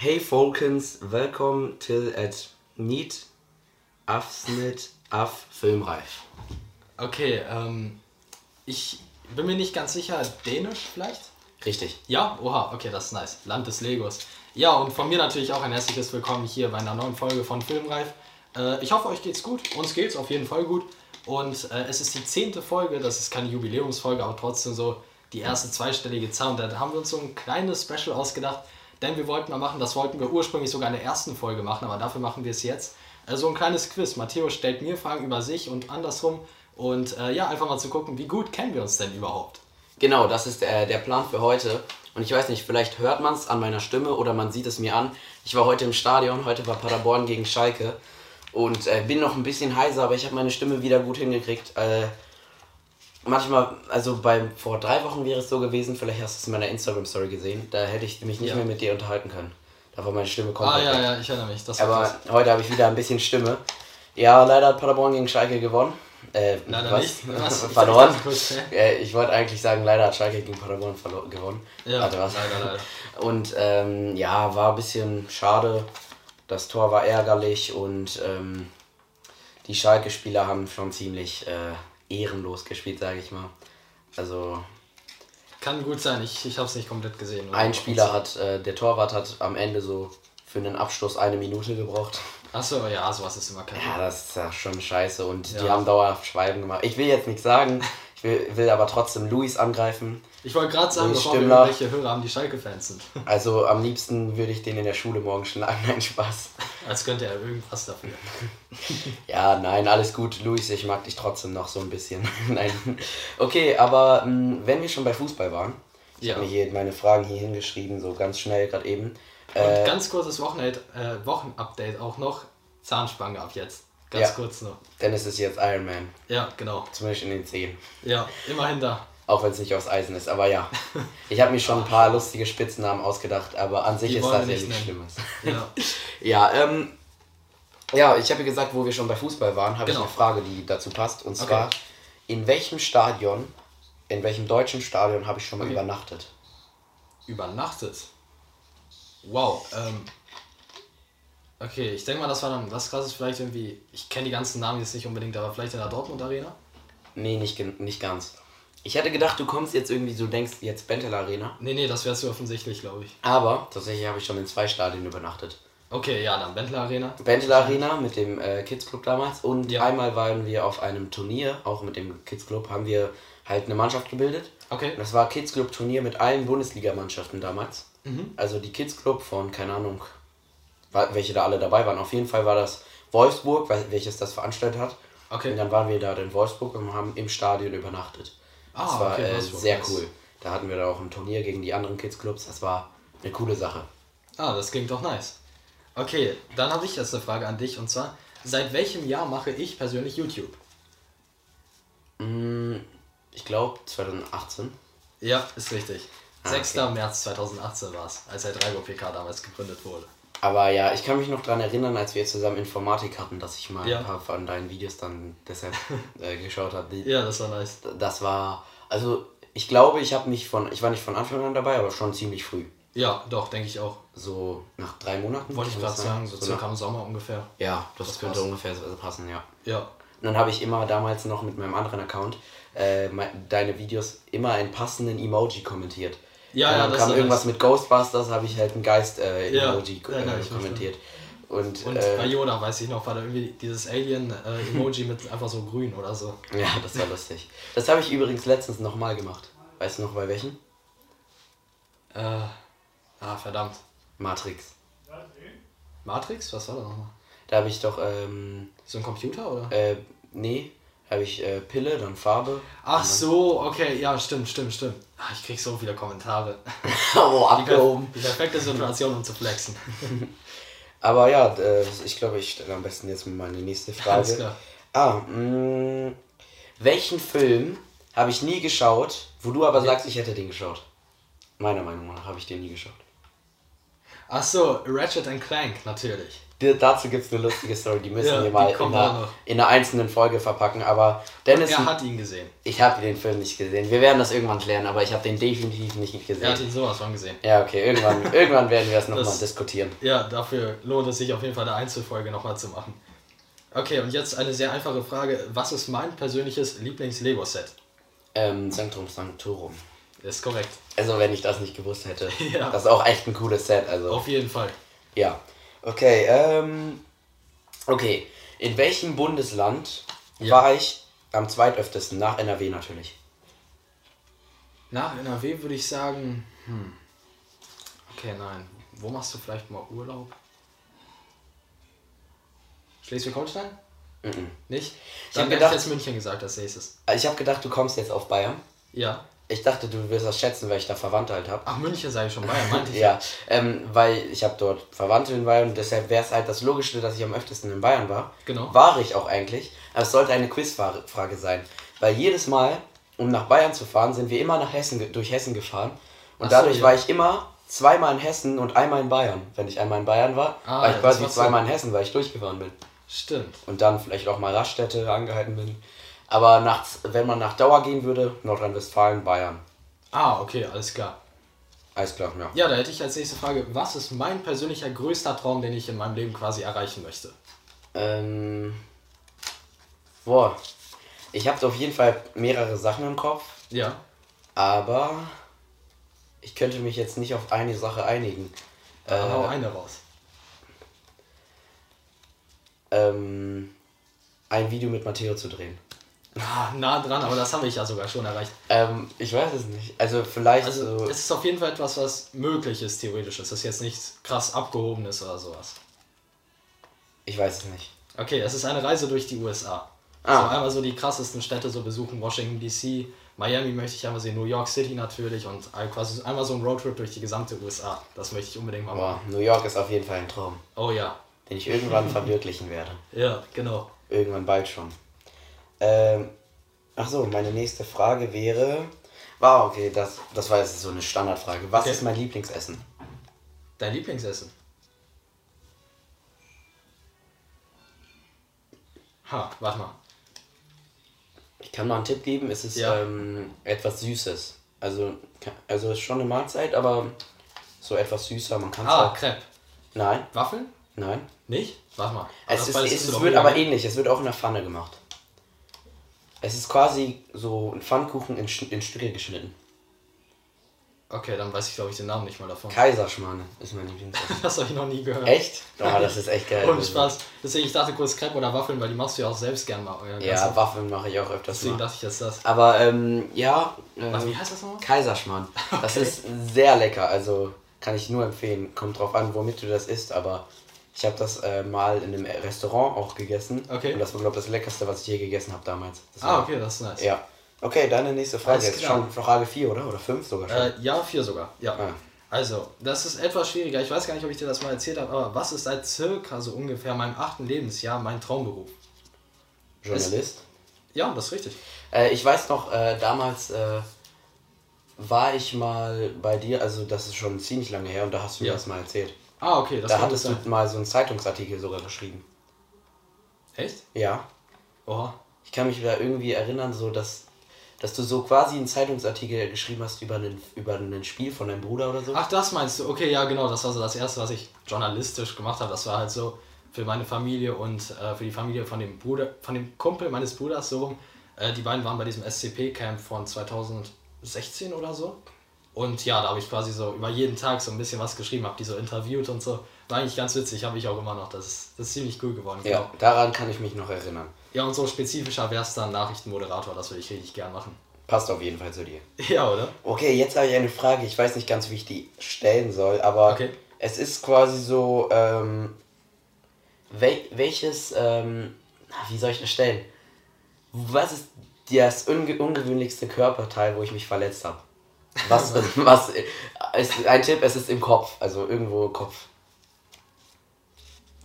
Hey Folkens, welcome till at Meet Afsnit Af Filmreif. Okay, ähm, ich bin mir nicht ganz sicher, Dänisch vielleicht? Richtig. Ja, oha, okay, das ist nice. Land des Legos. Ja, und von mir natürlich auch ein herzliches Willkommen hier bei einer neuen Folge von Filmreif. Äh, ich hoffe, euch geht's gut. Uns geht's auf jeden Fall gut. Und äh, es ist die zehnte Folge, das ist keine Jubiläumsfolge, aber trotzdem so die erste zweistellige Zahl. Und da haben wir uns so ein kleines Special ausgedacht, denn wir wollten mal machen, das wollten wir ursprünglich sogar in der ersten Folge machen, aber dafür machen wir es jetzt. Äh, so ein kleines Quiz. Matteo stellt mir Fragen über sich und andersrum. Und äh, ja, einfach mal zu gucken, wie gut kennen wir uns denn überhaupt. Genau, das ist der, der Plan für heute. Und ich weiß nicht, vielleicht hört man es an meiner Stimme oder man sieht es mir an. Ich war heute im Stadion, heute war Paderborn gegen Schalke. Und äh, bin noch ein bisschen heiser, aber ich habe meine Stimme wieder gut hingekriegt. Manchmal, also bei, vor drei Wochen wäre es so gewesen, vielleicht hast du es in meiner Instagram-Story gesehen, da hätte ich mich nicht Ja. mehr mit dir unterhalten können. Da war meine Stimme komplett Ah ja, weg. ja, ich erinnere mich. Aber krass. heute habe ich wieder ein bisschen Stimme. Ja, leider hat Paderborn gegen Schalke gewonnen. Äh, Leider was? nicht. Was? Verloren. Äh, ich wollte eigentlich sagen, leider hat Schalke gegen Paderborn gewonnen. Ja, Warte, was? leider, leider. Und ähm, ja, war ein bisschen schade. Das Tor war ärgerlich und ähm, die Schalke-Spieler haben schon ziemlich äh, ehrenlos gespielt, sage ich mal. Also Kann gut sein, ich, ich habe es nicht komplett gesehen. ein Spieler hat, äh, der Torwart hat am Ende so für einen Abschluss eine Minute gebraucht. Achso, ja, sowas ist immer kein Ja, das ist ja schon scheiße und die Ja. haben dauerhaft Schweiben gemacht. Ich will jetzt nicht sagen, ich will, will aber trotzdem Luis angreifen. Ich wollte gerade sagen, Luis bevor wir irgendwelche Hörer haben, die Schalke-Fans sind. Also am liebsten würde ich den in der Schule morgen schlagen. Nein, Spaß. Als könnte er irgendwas dafür. Ja, nein, alles gut. Luis, ich mag dich trotzdem noch so ein bisschen. nein. Okay, aber mh, wenn wir schon bei Fußball waren, ich Ja. habe mir hier meine Fragen hier hingeschrieben, so ganz schnell gerade eben. Und Äh, ganz kurzes Wochenende, äh, Wochenupdate auch noch. Zahnspange ab jetzt. Ganz Ja. kurz noch. ist es jetzt Iron Man. Ja, genau. Zumindest in den Zehen. Ja, immerhin da. Auch wenn es nicht aus Eisen ist, aber ja. Ich habe mir schon ein paar lustige Spitznamen ausgedacht, aber an sich Die ist das ja nicht nichts. Schlimmes. Ja. Ja, ähm, ja, ich habe ja gesagt, wo wir schon bei Fußball waren, habe Genau. ich eine Frage, die dazu passt. Und Okay. zwar, in welchem Stadion, in welchem deutschen Stadion habe ich schon mal Okay. übernachtet? Übernachtet. Wow. Ähm, okay, ich denke mal, das war dann was krasses. Vielleicht irgendwie. Ich kenne die ganzen Namen jetzt nicht unbedingt, aber vielleicht in der Dortmund Arena. Nee, nicht, nicht ganz. Ich hätte gedacht, du kommst jetzt irgendwie, du denkst jetzt Bentel Arena. Nee, nee, das wäre zu offensichtlich, glaube ich. Aber tatsächlich habe ich schon in zwei Stadien übernachtet. Okay, ja, dann Bentler Arena. Bentel Arena mit dem äh, Kids Club damals und Ja. einmal waren wir auf einem Turnier, auch mit dem Kids Club, haben wir halt eine Mannschaft gebildet. Okay. Und das war Kids Club Turnier mit allen Bundesligamannschaften damals. Mhm. Also die Kids Club von, keine Ahnung, welche da alle dabei waren. Auf jeden Fall war das Wolfsburg, wel- welches das veranstaltet hat. Okay. Und dann waren wir da in Wolfsburg und haben im Stadion übernachtet. Das Ah, war okay, äh, sehr cool. Da hatten wir da auch ein Turnier gegen die anderen Kids Clubs. Das war eine coole Sache. Ah, das klingt doch nice. Okay, dann habe ich jetzt eine Frage an dich und zwar: Seit welchem Jahr mache ich persönlich YouTube? Mm, Ich glaube 2018. Ja, ist richtig. Ah, 6. März 2018 war es, als der 3 PK damals gegründet wurde. Aber ja, ich kann mich noch daran erinnern, als wir zusammen Informatik hatten, dass ich mal Ja. ein paar von deinen Videos dann deshalb äh, geschaut habe. Ja, das war nice. Das war, also ich glaube, ich habe nicht von, ich war nicht von Anfang an dabei, aber schon ziemlich früh. Ja, doch, denke ich auch. So nach drei Monaten. Wollte ich gerade sagen, so nach- circa im Sommer ungefähr. Ja, das, Das könnte passt. ungefähr so passen, ja. Ja. Und dann habe ich immer damals noch mit meinem anderen Account äh, deine Videos immer in passenden Emoji kommentiert. Ja, Und ja, dann das kam irgendwas mit Ghostbusters, habe ich halt ein Geist-Emoji äh, ja, ja, ich kommentiert. Und, Und äh, bei Yoda, weiß ich noch, war da irgendwie dieses Alien-Emoji mit einfach so grün oder so. ja, das war lustig. Das habe ich übrigens letztens nochmal gemacht. Weißt du noch bei welchen? Äh, ah, verdammt. Matrix. Matrix? Was war das nochmal? Da habe ich doch, ähm, So ein Computer oder? äh, nee, habe ich äh, Pille, dann Farbe. Ach so, okay, ja, stimmt, stimmt, stimmt. Ah, ich krieg so viele Kommentare. oh, Die, per die perfekte Situation, um zu flexen. Aber ja, äh, ich glaube, ich stelle am besten jetzt mal meine nächste Frage. Ah, mh, welchen Film habe ich nie geschaut, wo du aber sagst, ich hätte den geschaut? Meiner Meinung nach habe ich den nie geschaut. Ach so, Ratchet and Clank, natürlich. Die, dazu gibt es eine lustige Story, die müssen Ja, wir mal in einer, in einer einzelnen Folge verpacken. Aber Dennis, Er hat ihn gesehen. ich habe den Film nicht gesehen. Wir werden das irgendwann klären, aber ich habe den definitiv nicht Er hat gesehen. ihn sowas von gesehen. Ja, okay, irgendwann, irgendwann werden wir es nochmal Das- diskutieren. Ja, dafür lohnt es sich auf jeden Fall eine Einzelfolge nochmal zu machen. Okay, und jetzt eine sehr einfache Frage. Was ist mein persönliches Lieblings-Lego-Set? Ähm, Zentrum Sanctorum. Ist korrekt. Also wenn ich das nicht gewusst hätte. Ja. Das ist auch echt ein cooles Set. Also. Auf jeden Fall. Ja. Okay, ähm. Okay. In welchem Bundesland Ja. war ich am zweitöftesten? Nach NRW natürlich. Nach NRW würde ich sagen, hm. Okay, nein. Wo machst du vielleicht mal Urlaub? Schleswig-Holstein? Mhm. Nicht? Ich Dann ich gedacht- jetzt München gesagt als nächstes. Ich habe gedacht, du kommst jetzt auf Bayern. Ja. Ich dachte, du wirst das schätzen, weil ich da Verwandte halt habe. Ach, München sage ich schon, Bayern, meinte ich Ja, ähm, weil ich habe dort Verwandte in Bayern und deshalb wäre es halt das Logischste, dass ich am öftesten in Bayern war. Genau. War ich auch eigentlich, aber es sollte eine Quizfrage sein. Weil jedes Mal, um nach Bayern zu fahren, sind wir immer nach Hessen, durch Hessen gefahren. Und so, dadurch ja. war ich immer zweimal in Hessen und einmal in Bayern. Wenn ich einmal in Bayern war, Ah, war ich quasi zweimal Sinn. in Hessen, weil ich durchgefahren bin. Stimmt. Und dann vielleicht auch mal Raststätte angehalten bin. Aber nach, wenn man nach Dauer gehen würde, Nordrhein-Westfalen, Bayern. Ah, okay, alles klar. Alles klar, ja. Ja, da hätte ich als nächste Frage, was ist mein persönlicher größter Traum, den ich in meinem Leben quasi erreichen möchte? Ähm. Boah. Ich habe auf jeden Fall mehrere Sachen im Kopf, Ja. aber ich könnte mich jetzt nicht auf eine Sache einigen. Dann hau Äh, eine raus. ähm, ein Video mit Matteo zu drehen. Ah, nah dran, aber das habe ich ja sogar schon erreicht. Ähm, ich weiß es nicht. Also vielleicht Also, so. es ist auf jeden Fall etwas, was möglich ist, theoretisch. Es ist jetzt nichts krass abgehobenes oder sowas. Ich weiß es nicht. Okay, es ist eine Reise durch die USA. Ah. Also einmal so die krassesten Städte so besuchen, Washington DC, Miami möchte ich einmal sehen, New York City natürlich und quasi einmal so ein Roadtrip durch die gesamte USA. Das möchte ich unbedingt mal machen. Boah, New York ist auf jeden Fall ein Traum, Oh ja. den ich irgendwann verwirklichen werde. Ja, genau. Irgendwann bald schon. Ähm, ach so, meine nächste Frage wäre. Wow, okay, das, das war jetzt so eine Standardfrage. Was Okay. ist mein Lieblingsessen? Dein Lieblingsessen? Ha, warte mal. Ich kann mal einen Tipp geben, es ist Ja. ähm, etwas Süßes. Also, also es ist schon eine Mahlzeit, aber so etwas süßer, man kann es Ah, auch. Crepe. Nein, Waffeln? nein. Nicht? Warte mal. Es, ist, es, es wird aber ähnlich, es wird auch in der Pfanne gemacht. Es ist quasi so ein Pfannkuchen in, Sch- in Stücke geschnitten. Okay, dann weiß ich glaube ich den Namen nicht mal davon. Kaiserschmarrne ist mein Lieblingsessen. Das habe ich noch nie gehört. Echt? Oh, das ist echt geil. Ohne Spaß. Deswegen, ich dachte kurz Crepe oder Waffeln, weil die machst du ja auch selbst gern mal. Ja, Waffeln mache ich auch öfters Deswegen mal. dachte ich jetzt das. Aber ähm, ja, äh, Was, wie heißt das nochmal? Kaiserschmarrn. Das ist sehr lecker, also kann ich nur empfehlen. Kommt drauf an, womit du das isst, aber ich habe das äh, mal in einem Restaurant auch gegessen. Okay. Und das war, glaube ich, das leckerste, was ich je gegessen habe damals. Das Ah, okay, das ist nice. Ja. Okay, deine nächste Frage Alles ist klar. schon Frage 4, oder? Oder 5 sogar schon. Äh, ja, vier sogar. Ja. Ah. Also, das ist etwas schwieriger. Ich weiß gar nicht, ob ich dir das mal erzählt habe, aber was ist seit circa so ungefähr meinem achten Lebensjahr mein Traumberuf? Journalist. Ja, das ist richtig. Äh, ich weiß noch, äh, damals äh, war ich mal bei dir, also das ist schon ziemlich lange her und da hast du mir Ja. das mal erzählt. Ah, okay, das da hattest sein. du mal so einen Zeitungsartikel sogar geschrieben. Echt? Ja. Oh. Ich kann mich da irgendwie erinnern, so dass, dass du so quasi einen Zeitungsartikel geschrieben hast über ein über ein Spiel von deinem Bruder oder so. Ach, das meinst du? Okay, ja, genau. Das war so das erste, was ich journalistisch gemacht habe. Das war halt so für meine Familie und äh, für die Familie von dem Bruder, von dem Kumpel meines Bruders so rum. Äh, die beiden waren bei diesem SCP-Camp von 2016 oder so. Und ja, da habe ich quasi so über jeden Tag so ein bisschen was geschrieben, habe die so interviewt und so. War eigentlich ganz witzig, habe ich auch immer noch. Das ist, das ist ziemlich cool geworden. ja, genau. daran kann ich mich noch erinnern. Ja, und so spezifischer wäre es dann Nachrichtenmoderator. Das würde ich richtig gern machen. Passt auf jeden Fall zu dir. Ja, oder? Okay, jetzt habe ich eine Frage. Ich weiß nicht ganz, wie ich die stellen soll, aber Okay. es ist quasi so, ähm, wel welches, ähm, wie soll ich das stellen? Was ist das unge ungewöhnlichste Körperteil, wo ich mich verletzt habe? Was, was, ist ein Tipp, es ist im Kopf, also irgendwo Kopf.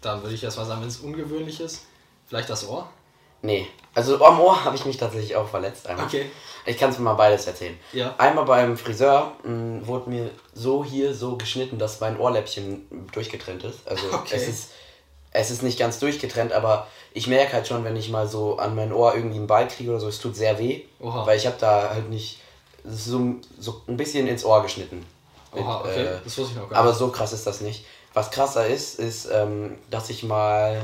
Dann würde ich erst mal sagen, wenn es ungewöhnlich ist, vielleicht das Ohr. Nee, also am Ohr habe ich mich tatsächlich auch verletzt einmal. Okay. Ich kann es mir mal beides erzählen. Ja. Einmal beim Friseur mh, wurde mir so hier so geschnitten, dass mein Ohrläppchen durchgetrennt ist. Also Okay. es ist es ist nicht ganz durchgetrennt, aber ich merke halt schon, wenn ich mal so an mein Ohr irgendwie einen Ball kriege oder so, es tut sehr weh. Oha. Weil ich habe da halt nicht so, so ein bisschen ins Ohr geschnitten. Oha, okay. äh, das wusste ich noch gar aber nicht. so krass ist das nicht. Was krasser ist, ist, ähm, dass ich mal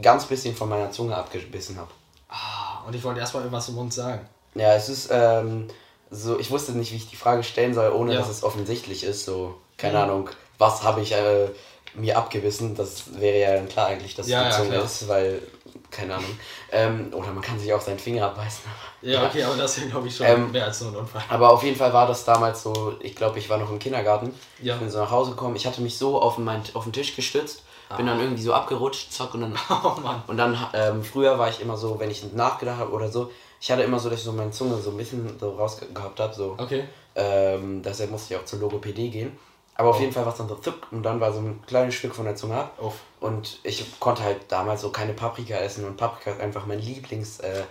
ganz bisschen von meiner Zunge abgebissen habe. Ah, und ich wollte erstmal irgendwas im Mund sagen. Ja, es ist ähm, so, ich wusste nicht, wie ich die Frage stellen soll, ohne Ja. dass es offensichtlich ist. So, keine Mhm. Ahnung, was habe ich äh, mir abgebissen? Das wäre ja dann klar eigentlich, dass es Ja, die ja, Zunge klar. ist, weil, keine Ahnung. Ähm, oder man kann sich auch seinen Finger abbeißen. Ja, okay, aber das ist glaube ich schon Ähm, mehr als nur ein Unfall. Aber auf jeden Fall war das damals so, ich glaube, ich war noch im Kindergarten. Ja. Ich bin so nach Hause gekommen, ich hatte mich so auf, mein, auf den Tisch gestützt, bin dann irgendwie so abgerutscht, zack, und dann Oh Mann. Und dann, ähm, früher war ich immer so, wenn ich nachgedacht habe oder so, ich hatte immer so, dass ich so meine Zunge so ein bisschen so rausgehabt habe, so. Okay. Ähm, deshalb musste ich auch zur Logopädie gehen. Aber auf jeden Fall war es dann so zuck und dann war so ein kleines Stück von der Zunge ab. Uff. Und ich konnte halt damals so keine Paprika essen und Paprika ist einfach mein Lieblings äh,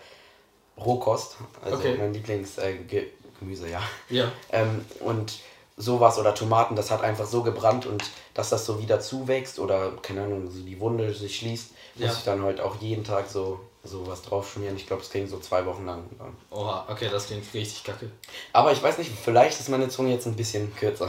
Rohkost. Also Okay. mein Lieblings äh, Ge ja. Ja. Ähm, und sowas oder Tomaten, das hat einfach so gebrannt und dass das so wieder zuwächst oder, keine Ahnung, so die Wunde sich schließt, muss Ja. ich dann halt auch jeden Tag so, so was drauf schmieren. Ich glaube, es ging so zwei Wochen lang. Oha, okay, das klingt richtig kacke. Aber ich weiß nicht, vielleicht ist meine Zunge jetzt ein bisschen kürzer.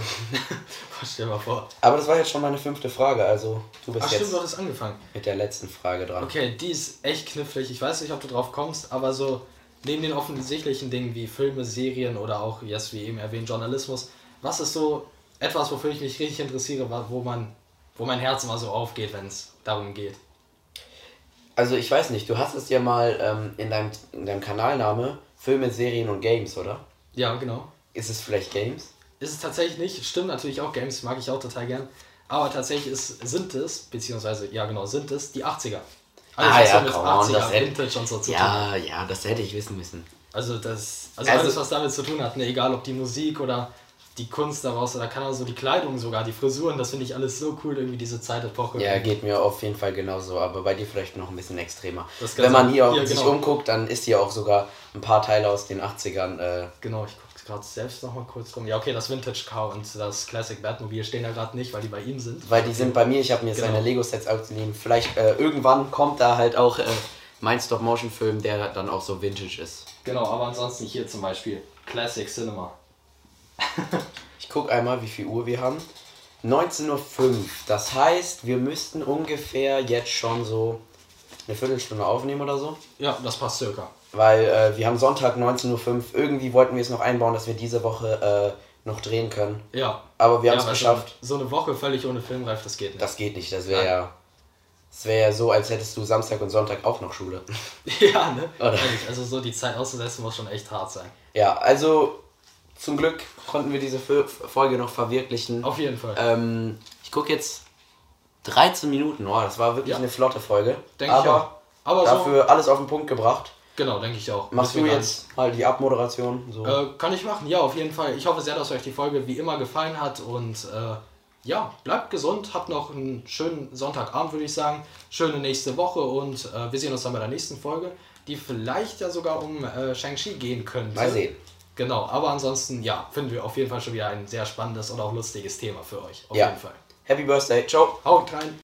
Stell dir mal vor. Aber das war jetzt schon meine fünfte Frage, also du bist Ach stimmt, jetzt du hattest angefangen. mit der letzten Frage dran. Okay, die ist echt knifflig. Ich weiß nicht, ob du drauf kommst, aber so neben den offensichtlichen Dingen wie Filme, Serien oder auch, jetzt wie eben erwähnt, Journalismus, was ist so etwas, wofür ich mich richtig interessiere, wo man, wo mein Herz immer so aufgeht, wenn es darum geht? Also ich weiß nicht, du hast es ja mal ähm, in, deinem, in deinem Kanalname Filme, Serien und Games, oder? Ja, genau. Ist es vielleicht Games? Ist es tatsächlich nicht. Stimmt natürlich auch, Games mag ich auch total gern. Aber tatsächlich ist, sind es, beziehungsweise, ja genau, sind es die 80er. Alles, Ah was ja, mit on, 80er, das hätte- Vintage und so zu tun Ja, ja, das hätte ich wissen müssen. Also das, also, Also- alles, was damit zu tun hat, ne, egal ob die Musik oder die Kunst daraus oder kann auch so die Kleidung sogar, die Frisuren, das finde ich alles so cool, irgendwie diese Zeitepoche. Ja, geht mir auf jeden Fall genauso, aber bei dir vielleicht noch ein bisschen extremer. Wenn man hier auch Ja, sich genau. umguckt, dann ist hier auch sogar ein paar Teile aus den 80ern. Äh, Genau, ich gucke gerade selbst noch mal kurz rum. Ja, okay, das Vintage Car und das Classic Batmobile stehen da gerade nicht, weil die bei ihm sind. weil die sind bei mir, ich habe mir Genau. seine Lego-Sets ausgeliehen. Vielleicht äh, irgendwann kommt da halt auch äh, mein Stop-Motion-Film, der dann auch so vintage ist. Genau, aber ansonsten hier zum Beispiel Classic Cinema. Ich gucke einmal, wie viel Uhr wir haben. 19.05 Uhr. Das heißt, wir müssten ungefähr jetzt schon so eine Viertelstunde aufnehmen oder so. Ja, das passt circa. Weil äh, wir haben Sonntag 19.05 Uhr. Irgendwie wollten wir es noch einbauen, dass wir diese Woche äh, noch drehen können. Ja. Aber wir haben es weil geschafft. So, eine Woche völlig ohne Filmreif, das geht nicht. Das geht nicht. Das wäre ja. Das wäre ja so, als hättest du Samstag und Sonntag auch noch Schule. ja, ne? Oder? Also so die Zeit auszusetzen muss schon echt hart sein. Ja, also zum Glück konnten wir diese Fo- Folge noch verwirklichen. Auf jeden Fall. Ähm, ich gucke jetzt 13 Minuten. Oh, das war wirklich Ja. eine flotte Folge. Denke ich auch. Aber Aber so, dafür alles auf den Punkt gebracht. genau, denke ich auch. Machst du jetzt mal die Abmoderation? So. Äh, kann ich machen, ja, auf jeden Fall. Ich hoffe sehr, dass euch die Folge wie immer gefallen hat und äh, ja, bleibt gesund, habt noch einen schönen Sonntagabend, würde ich sagen. Schöne nächste Woche und äh, wir sehen uns dann bei der nächsten Folge, die vielleicht ja sogar um äh, Shang-Chi gehen könnte. Mal sehen. Genau, aber ansonsten, ja, finden wir auf jeden Fall schon wieder ein sehr spannendes und auch lustiges Thema für euch. Auf Ja. jeden Fall. Happy Birthday. Ciao. Haut rein.